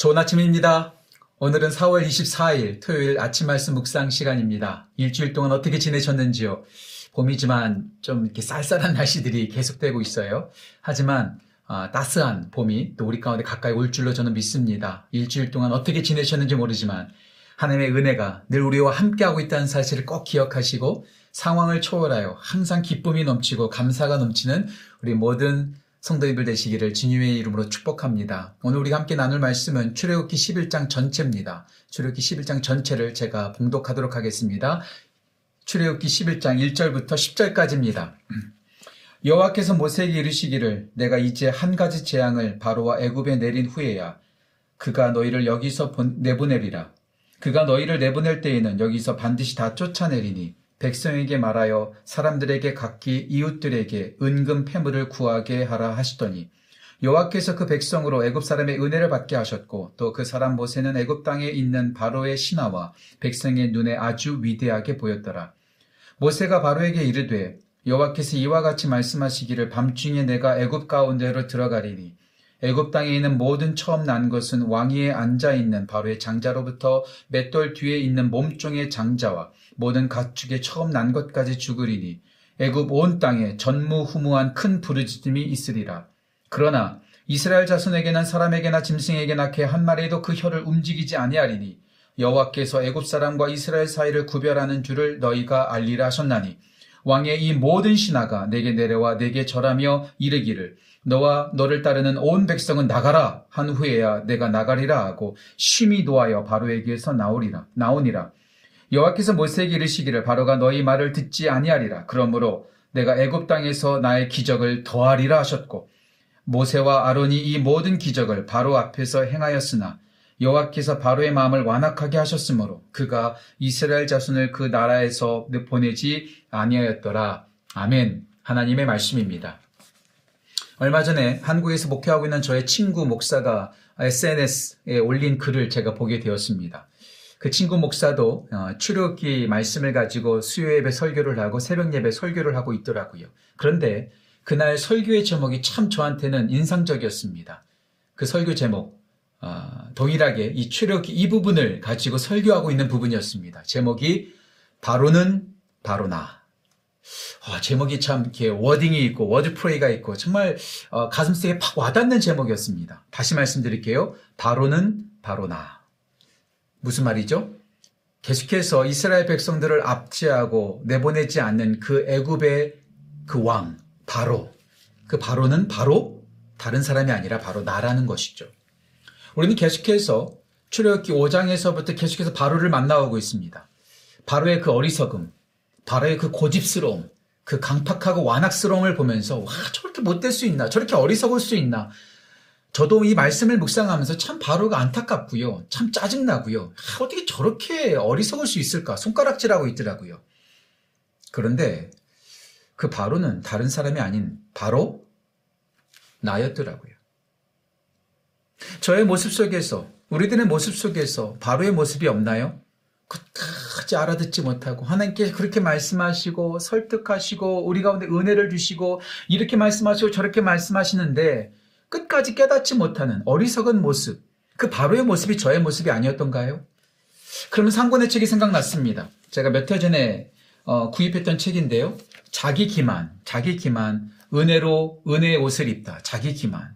좋은 아침입니다. 오늘은 4월 24일 토요일 아침 말씀 묵상 시간입니다. 일주일 동안 어떻게 지내셨는지요? 봄이지만 좀 이렇게 쌀쌀한 날씨들이 계속되고 있어요. 하지만 아, 따스한 봄이 또 우리 가운데 가까이 올 줄로 저는 믿습니다. 일주일 동안 어떻게 지내셨는지 모르지만 하나님의 은혜가 늘 우리와 함께하고 있다는 사실을 꼭 기억하시고 상황을 초월하여 항상 기쁨이 넘치고 감사가 넘치는 우리 모든 성도님들 되시기를 주님의 이름으로 축복합니다. 오늘 우리가 함께 나눌 말씀은 출애굽기 11장 전체입니다. 출애굽기 11장 전체를 제가 봉독하도록 하겠습니다. 출애굽기 11장 1절부터 10절까지입니다. 여호와께서 모세에게 이르시기를 내가 이제 한 가지 재앙을 바로와 애굽에 내린 후에야 그가 너희를 여기서 내보내리라. 그가 너희를 내보낼 때에는 여기서 반드시 다 쫓아내리니 백성에게 말하여 사람들에게 각기 이웃들에게 은금 패물을 구하게 하라 하시더니 여호와께서 그 백성으로 애굽 사람의 은혜를 받게 하셨고 또 그 사람 모세는 애굽 땅에 있는 바로의 신하와 백성의 눈에 아주 위대하게 보였더라. 모세가 바로에게 이르되 여호와께서 이와 같이 말씀하시기를 밤중에 내가 애굽 가운데로 들어가리니 애굽 땅에 있는 모든 처음 난 것은 왕위에 앉아 있는 바로의 장자로부터 맷돌 뒤에 있는 몸종의 장자와 모든 가축의 처음 난 것까지 죽으리니 애굽 온 땅에 전무후무한 큰 부르짖음이 있으리라. 그러나 이스라엘 자손에게는 사람에게나 짐승에게나 개 한 마리도 그 혀를 움직이지 아니하리니 여호와께서 애굽 사람과 이스라엘 사이를 구별하는 줄을 너희가 알리라 하셨나니 왕의 이 모든 신하가 내게 내려와 내게 절하며 이르기를 너와 너를 따르는 온 백성은 나가라 한 후에야 내가 나가리라 하고 심히 노하여 바로에게서 나오리라 나오니라 여호와께서 모세에게 이르시기를 바로가 너희 말을 듣지 아니하리라 그러므로 내가 애굽 땅에서 나의 기적을 더하리라 하셨고 모세와 아론이 이 모든 기적을 바로 앞에서 행하였으나 여호와께서 바로의 마음을 완악하게 하셨으므로 그가 이스라엘 자손을 그 나라에서 보내지 아니하였더라. 아멘. 하나님의 말씀입니다. 얼마 전에 한국에서 목회하고 있는 저의 친구 목사가 SNS에 올린 글을 제가 보게 되었습니다. 그 친구 목사도 어, 출애굽기 말씀을 가지고 수요 예배 설교를 하고 새벽 예배 설교를 하고 있더라고요. 그런데 그날 설교의 제목이 참 저한테는 인상적이었습니다. 그 설교 제목 어, 동일하게 이 출애굽기 이 부분을 가지고 설교하고 있는 부분이었습니다. 제목이 바로는 바로 나. 어, 제목이 참 이렇게 wording이 있고 wordplay가 있고 정말 어, 가슴속에 팍 와닿는 제목이었습니다. 다시 말씀드릴게요. 바로는 바로나. 무슨 말이죠? 계속해서 이스라엘 백성들을 압제하고 내보내지 않는 그 애굽의 그 왕 바로 그 바로는 바로 다른 사람이 아니라 바로 나라는 것이죠. 우리는 계속해서 출애굽기 5장에서부터 계속해서 바로를 만나오고 있습니다. 바로의 그 어리석음, 바로의 그 고집스러움, 그 강팍하고 완악스러움을 보면서 와 저렇게 못될 수 있나, 저렇게 어리석을 수 있나. 저도 이 말씀을 묵상하면서 참 바로가 안타깝고요, 참 짜증나고요. 아, 어떻게 저렇게 어리석을 수 있을까? 손가락질하고 있더라고요. 그런데 그 바로는 다른 사람이 아닌 바로 나였더라고요. 저의 모습 속에서, 우리들의 모습 속에서 바로의 모습이 없나요? 끝까지 알아듣지 못하고 하나님께 그렇게 말씀하시고 설득하시고 우리 가운데 은혜를 주시고 이렇게 말씀하시고 저렇게 말씀하시는데 끝까지 깨닫지 못하는 어리석은 모습 그 바로의 모습이 저의 모습이 아니었던가요? 그러면서 한 권의 책이 생각났습니다. 제가 몇 해 전에 어, 구입했던 책인데요. 자기 기만, 자기 기만, 은혜로 은혜의 옷을 입다. 자기 기만.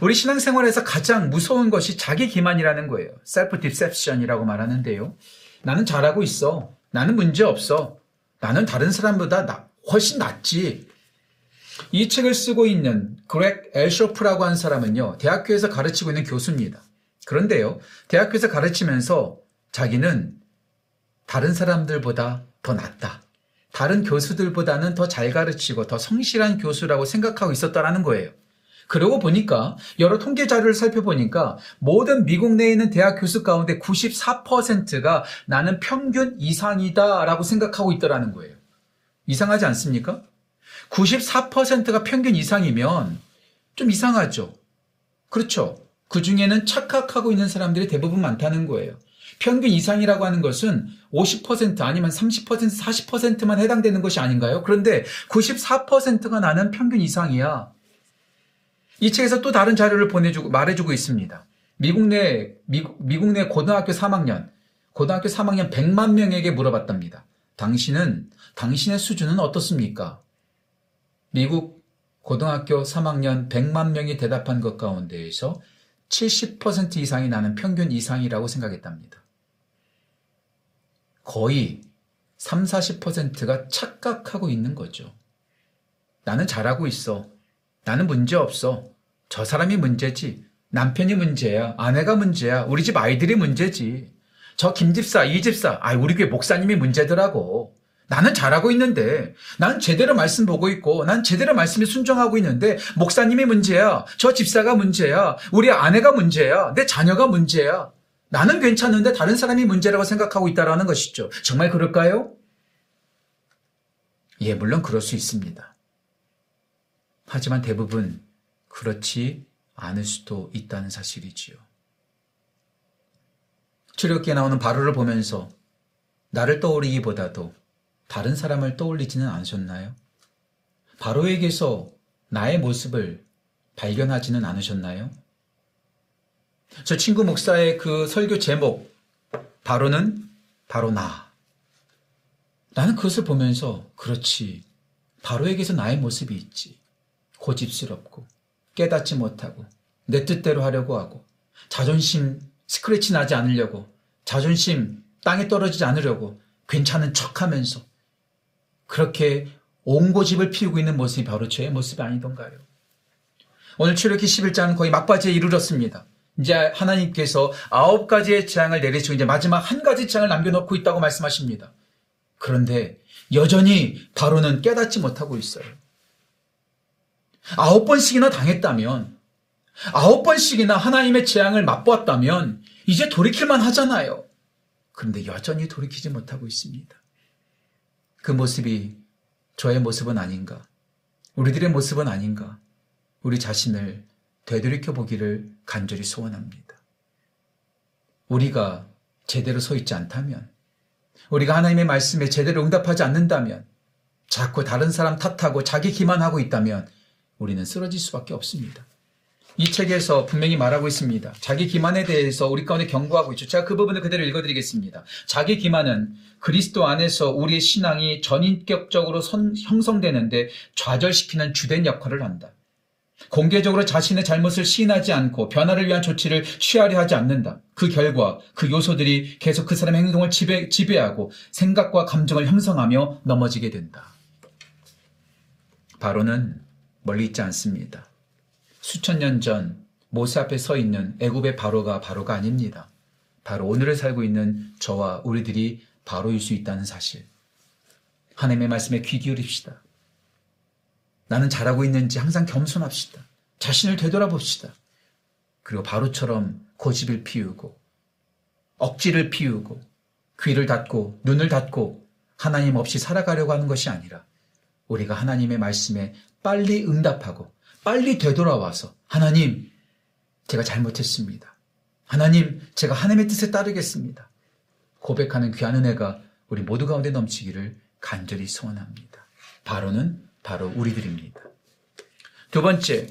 우리 신앙생활에서 가장 무서운 것이 자기 기만이라는 거예요. self-deception이라고 말하는데요. 나는 잘하고 있어. 나는 문제 없어. 나는 다른 사람보다 나, 훨씬 낫지. 이 책을 쓰고 있는 그렉 엘쇼프라고 하는 사람은요, 대학교에서 가르치고 있는 교수입니다. 그런데요, 대학교에서 가르치면서 자기는 다른 사람들보다 더 낫다. 다른 교수들보다는 더 잘 가르치고 더 성실한 교수라고 생각하고 있었다라는 거예요. 그러고 보니까 여러 통계 자료를 살펴보니까 모든 미국 내에 있는 대학 교수 가운데 94%가 나는 평균 이상이다라고 생각하고 있더라는 거예요. 이상하지 않습니까? 94%가 평균 이상이면 좀 이상하죠. 그렇죠. 그 중에는 착각하고 있는 사람들이 대부분 많다는 거예요. 평균 이상이라고 하는 것은 50% 아니면 30% 40%만 해당되는 것이 아닌가요? 그런데 94%가 나는 평균 이상이야. 이 책에서 또 다른 자료를 보내주고 말해주고 있습니다. 미국 내 미국, 미국 내 고등학교 3학년 고등학교 3학년 100만 명에게 물어봤답니다. 당신은 당신의 수준은 어떻습니까? 미국 고등학교 3학년 100만 명이 대답한 것 가운데에서 70% 이상이 나는 평균 이상이라고 생각했답니다. 거의 3, 40%가 착각하고 있는 거죠. 나는 잘하고 있어. 나는 문제 없어. 저 사람이 문제지. 남편이 문제야. 아내가 문제야. 우리 집 아이들이 문제지. 저 김집사, 이집사, 아, 우리 교회 목사님이 문제더라고. 나는 잘하고 있는데, 난 제대로 말씀 보고 있고, 난 제대로 말씀에 순종하고 있는데, 목사님이 문제야. 저 집사가 문제야. 우리 아내가 문제야. 내 자녀가 문제야. 나는 괜찮은데 다른 사람이 문제라고 생각하고 있다라는 것이죠. 정말 그럴까요? 예, 물론 그럴 수 있습니다. 하지만 대부분 그렇지 않을 수도 있다는 사실이지요. 출애굽기에 나오는 바로를 보면서 나를 떠올리기보다도 다른 사람을 떠올리지는 않으셨나요? 바로에게서 나의 모습을 발견하지는 않으셨나요? 저 친구 목사의 그 설교 제목, 바로는 바로 나. 나는 그것을 보면서, 그렇지. 바로에게서 나의 모습이 있지. 고집스럽고, 깨닫지 못하고, 내 뜻대로 하려고 하고, 자존심 스크래치 나지 않으려고, 자존심 땅에 떨어지지 않으려고, 괜찮은 척 하면서, 그렇게 온 고집을 피우고 있는 모습이 바로 저의 모습이 아니던가요? 오늘 출애기 11장은 거의 막바지에 이르렀습니다. 이제 하나님께서 아홉 가지의 재앙을 내리시고 이제 마지막 한 가지 재앙을 남겨놓고 있다고 말씀하십니다. 그런데 여전히 바로는 깨닫지 못하고 있어요. 아홉 번씩이나 당했다면, 아홉 번씩이나 하나님의 재앙을 맛보았다면, 이제 돌이킬만 하잖아요. 그런데 여전히 돌이키지 못하고 있습니다. 그 모습이 저의 모습은 아닌가, 우리들의 모습은 아닌가, 우리 자신을 되돌이켜 보기를 간절히 소원합니다. 우리가 제대로 서 있지 않다면, 우리가 하나님의 말씀에 제대로 응답하지 않는다면, 자꾸 다른 사람 탓하고 자기 기만하고 있다면, 우리는 쓰러질 수밖에 없습니다. 이 책에서 분명히 말하고 있습니다. 자기 기만에 대해서 우리 가운데 경고하고 있죠. 제가 그 부분을 그대로 읽어드리겠습니다. 자기 기만은 그리스도 안에서 우리의 신앙이 전인격적으로 선, 형성되는데 좌절시키는 주된 역할을 한다. 공개적으로 자신의 잘못을 시인하지 않고 변화를 위한 조치를 취하려 하지 않는다. 그 결과 그 요소들이 계속 그 사람의 행동을 지배, 지배하고 생각과 감정을 형성하며 넘어지게 된다. 바로는 멀리 있지 않습니다. 수천 년 전 모세 앞에 서 있는 애굽의 바로가 바로가 아닙니다. 바로 오늘을 살고 있는 저와 우리들이 바로일 수 있다는 사실. 하나님의 말씀에 귀 기울입시다. 나는 잘하고 있는지 항상 겸손합시다. 자신을 되돌아봅시다. 그리고 바로처럼 고집을 피우고 억지를 피우고 귀를 닫고 눈을 닫고 하나님 없이 살아가려고 하는 것이 아니라 우리가 하나님의 말씀에 빨리 응답하고 빨리 되돌아와서 하나님 제가 잘못했습니다. 하나님 제가 하나님의 뜻에 따르겠습니다. 고백하는 귀한 은혜가 우리 모두 가운데 넘치기를 간절히 소원합니다. 바로는 바로 우리들입니다. 두 번째,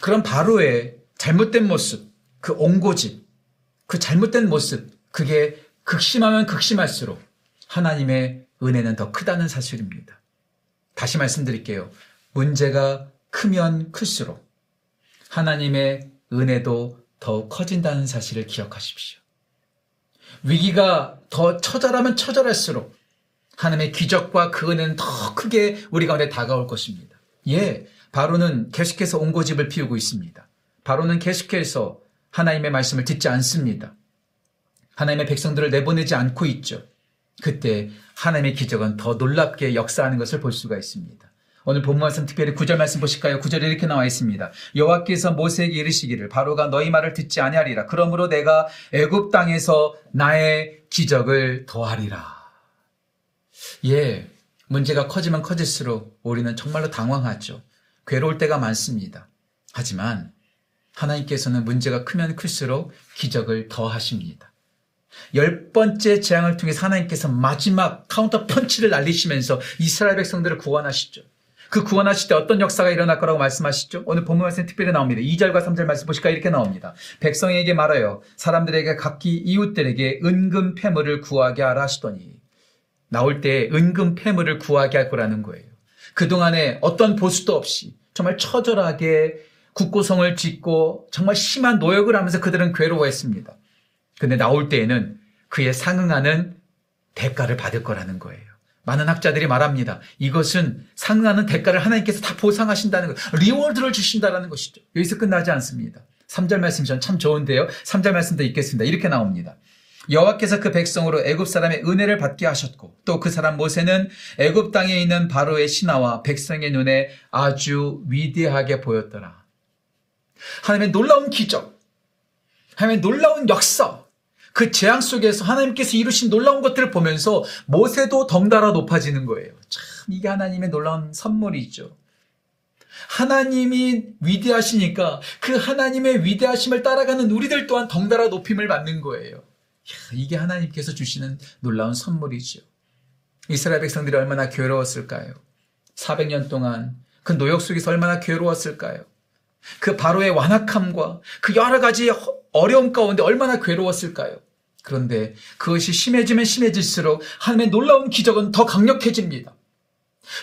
그런 바로의 잘못된 모습, 그 옹고집, 그 잘못된 모습, 그게 극심하면 극심할수록 하나님의 은혜는 더 크다는 사실입니다. 다시 말씀드릴게요. 문제가 크면 클수록 하나님의 은혜도 더 커진다는 사실을 기억하십시오. 위기가 더 처절하면 처절할수록 하나님의 기적과 그 은혜는 더 크게 우리 가운데 다가올 것입니다. 예, 바로는 계속해서 온고집을 피우고 있습니다. 바로는 계속해서 하나님의 말씀을 듣지 않습니다. 하나님의 백성들을 내보내지 않고 있죠. 그때 하나님의 기적은 더 놀랍게 역사하는 것을 볼 수가 있습니다. 오늘 본문 말씀 특별히 구절 말씀 보실까요? 구절에 이렇게 나와 있습니다. 여호와께서 모세에게 이르시기를 바로가 너희 말을 듣지 아니하리라. 그러므로 내가 애굽 땅에서 나의 기적을 더하리라. 예, 문제가 커지면 커질수록 우리는 정말로 당황하죠. 괴로울 때가 많습니다. 하지만 하나님께서는 문제가 크면 클수록 기적을 더 하십니다. 열 번째 재앙을 통해 하나님께서 마지막 카운터 펀치를 날리시면서 이스라엘 백성들을 구원하시죠. 그 구원하실 때 어떤 역사가 일어날 거라고 말씀하시죠? 오늘 본문 말씀 특별히 나옵니다. 2절과 3절 말씀 보니까 이렇게 나옵니다. 백성에게 말하여 사람들에게 각기 이웃들에게 은금 패물을 구하게 하라 하시더니 나올 때 은금 패물을 구하게 할 거라는 거예요. 그동안에 어떤 보수도 없이 정말 처절하게 국고성을 짓고 정말 심한 노역을 하면서 그들은 괴로워했습니다. 근데 나올 때에는 그에 상응하는 대가를 받을 거라는 거예요. 많은 학자들이 말합니다. 이것은 상응하는 대가를 하나님께서 다 보상하신다는 것, 리워드를 주신다는 것이죠. 여기서 끝나지 않습니다. 3절 말씀이 전참 좋은데요. 3절 말씀도 읽겠습니다. 이렇게 나옵니다. 여호와께서 그 백성으로 애굽 사람의 은혜를 받게 하셨고 또 그 사람 모세는 애굽 땅에 있는 바로의 신하와 백성의 눈에 아주 위대하게 보였더라. 하나님의 놀라운 기적, 하나님의 놀라운 역사, 그 재앙 속에서 하나님께서 이루신 놀라운 것들을 보면서 모세도 덩달아 높아지는 거예요. 참 이게 하나님의 놀라운 선물이죠. 하나님이 위대하시니까 그 하나님의 위대하심을 따라가는 우리들 또한 덩달아 높임을 받는 거예요. 이게 하나님께서 주시는 놀라운 선물이죠. 이스라엘 백성들이 얼마나 괴로웠을까요? 400년 동안 그 노역 속에서 얼마나 괴로웠을까요? 그 바로의 완악함과 그 여러 가지 어려움 가운데 얼마나 괴로웠을까요? 그런데 그것이 심해지면 심해질수록 하나님의 놀라운 기적은 더 강력해집니다.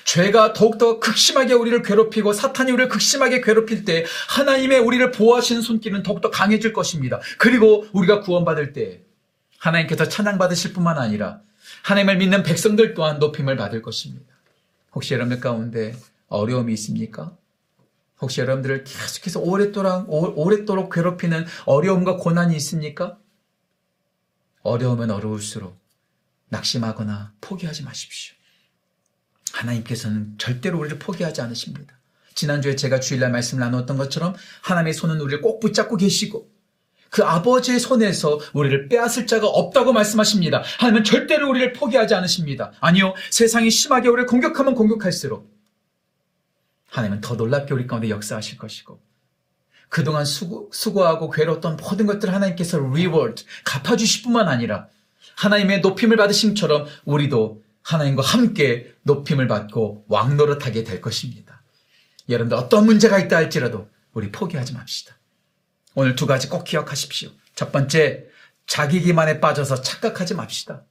죄가 더욱더 극심하게 우리를 괴롭히고 사탄이 우리를 극심하게 괴롭힐 때 하나님의 우리를 보호하시는 손길은 더욱더 강해질 것입니다. 그리고 우리가 구원받을 때 하나님께서 찬양받으실 뿐만 아니라 하나님을 믿는 백성들 또한 높임을 받을 것입니다. 혹시 여러분들 가운데 어려움이 있습니까? 혹시 여러분들을 계속해서 오랫도록, 오랫도록 괴롭히는 어려움과 고난이 있습니까? 어려우면 어려울수록 낙심하거나 포기하지 마십시오. 하나님께서는 절대로 우리를 포기하지 않으십니다. 지난주에 제가 주일날 말씀을 나누었던 것처럼 하나님의 손은 우리를 꼭 붙잡고 계시고 그 아버지의 손에서 우리를 빼앗을 자가 없다고 말씀하십니다. 하나님은 절대로 우리를 포기하지 않으십니다. 아니요. 세상이 심하게 우리를 공격하면 공격할수록 하나님은 더 놀랍게 우리 가운데 역사하실 것이고 그동안 수고, 수고하고 괴로웠던 모든 것들을 하나님께서 reward 갚아주실 뿐만 아니라 하나님의 높임을 받으심처럼 우리도 하나님과 함께 높임을 받고 왕노릇하게 될 것입니다. 여러분들 어떤 문제가 있다 할지라도 우리 포기하지 맙시다. 오늘 두 가지 꼭 기억하십시오. 첫 번째, 자기 기만에 빠져서 착각하지 맙시다.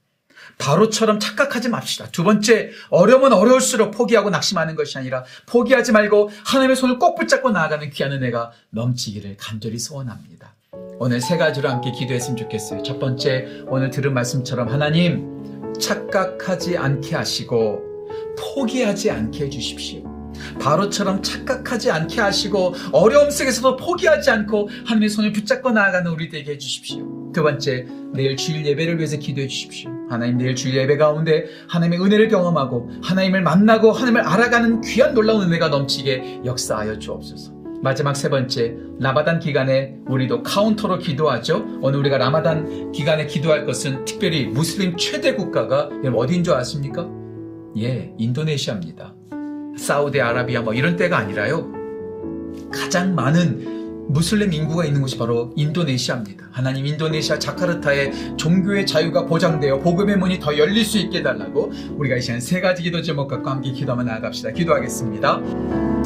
바로처럼 착각하지 맙시다. 두 번째, 어려우면 어려울수록 포기하고 낙심하는 것이 아니라 포기하지 말고 하나님의 손을 꼭 붙잡고 나아가는 귀한 은혜가 넘치기를 간절히 소원합니다. 오늘 세 가지로 함께 기도했으면 좋겠어요. 첫 번째, 오늘 들은 말씀처럼 하나님 착각하지 않게 하시고 포기하지 않게 해주십시오. 바로처럼 착각하지 않게 하시고 어려움 속에서도 포기하지 않고 하나님의 손을 붙잡고 나아가는 우리 되게 해주십시오. 두 번째, 내일 주일 예배를 위해서 기도해 주십시오. 하나님 내일 주일 예배 가운데 하나님의 은혜를 경험하고 하나님을 만나고 하나님을 알아가는 귀한 놀라운 은혜가 넘치게 역사하여 주옵소서. 마지막 세 번째, 라마단 기간에 우리도 카운터로 기도하죠. 오늘 우리가 라마단 기간에 기도할 것은 특별히 무슬림 최대 국가가 어디인 줄 아십니까? 예, 인도네시아입니다. 사우디아라비아 뭐 이런 때가 아니라요. 가장 많은 무슬림 인구가 있는 곳이 바로 인도네시아입니다. 하나님 인도네시아 자카르타의 종교의 자유가 보장되어 복음의 문이 더 열릴 수 있게 해달라고 우리가 이 시간 세 가지 기도 제목 갖고 함께 기도하며 나아갑시다. 기도하겠습니다.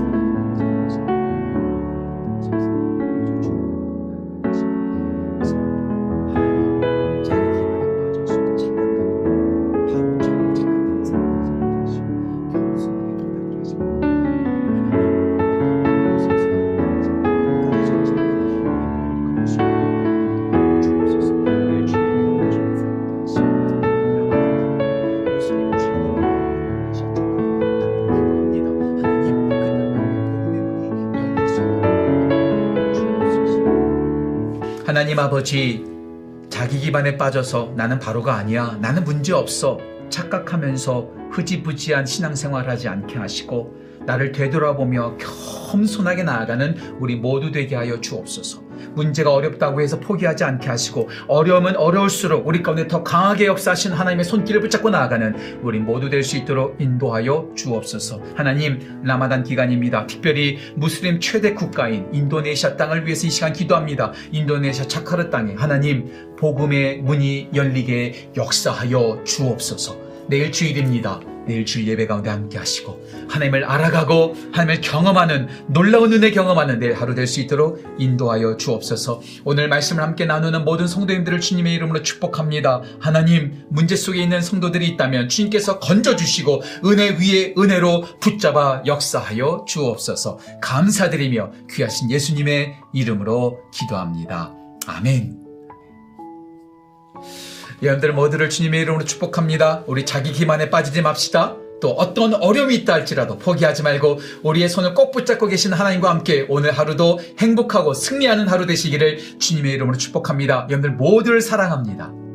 하나님 아버지, 자기 기반에 빠져서 나는 바로가 아니야. 나는 문제 없어. 착각하면서 흐지부지한 신앙생활 하지 않게 하시고 나를 되돌아보며 겸손하게 나아가는 우리 모두 되게 하여 주옵소서. 문제가 어렵다고 해서 포기하지 않게 하시고 어려움은 어려울수록 우리 가운데 더 강하게 역사하신 하나님의 손길을 붙잡고 나아가는 우리 모두 될 수 있도록 인도하여 주옵소서. 하나님 라마단 기간입니다. 특별히 무슬림 최대 국가인 인도네시아 땅을 위해서 이 시간 기도합니다. 인도네시아 차카르 땅에 하나님 복음의 문이 열리게 역사하여 주옵소서. 내일 주일입니다. 내일 주일 예배 가운데 함께 하시고 하나님을 알아가고 하나님을 경험하는 놀라운 은혜 경험하는 내일 하루 될 수 있도록 인도하여 주옵소서. 오늘 말씀을 함께 나누는 모든 성도님들을 주님의 이름으로 축복합니다. 하나님 문제 속에 있는 성도들이 있다면 주님께서 건져 주시고 은혜 위에 은혜로 붙잡아 역사하여 주옵소서. 감사드리며 귀하신 예수님의 이름으로 기도합니다. 아멘. 여러분들 모두를 주님의 이름으로 축복합니다. 우리 자기 기만에 빠지지 맙시다. 또 어떤 어려움이 있다 할지라도 포기하지 말고 우리의 손을 꼭 붙잡고 계신 하나님과 함께 오늘 하루도 행복하고 승리하는 하루 되시기를 주님의 이름으로 축복합니다. 여러분들 모두를 사랑합니다.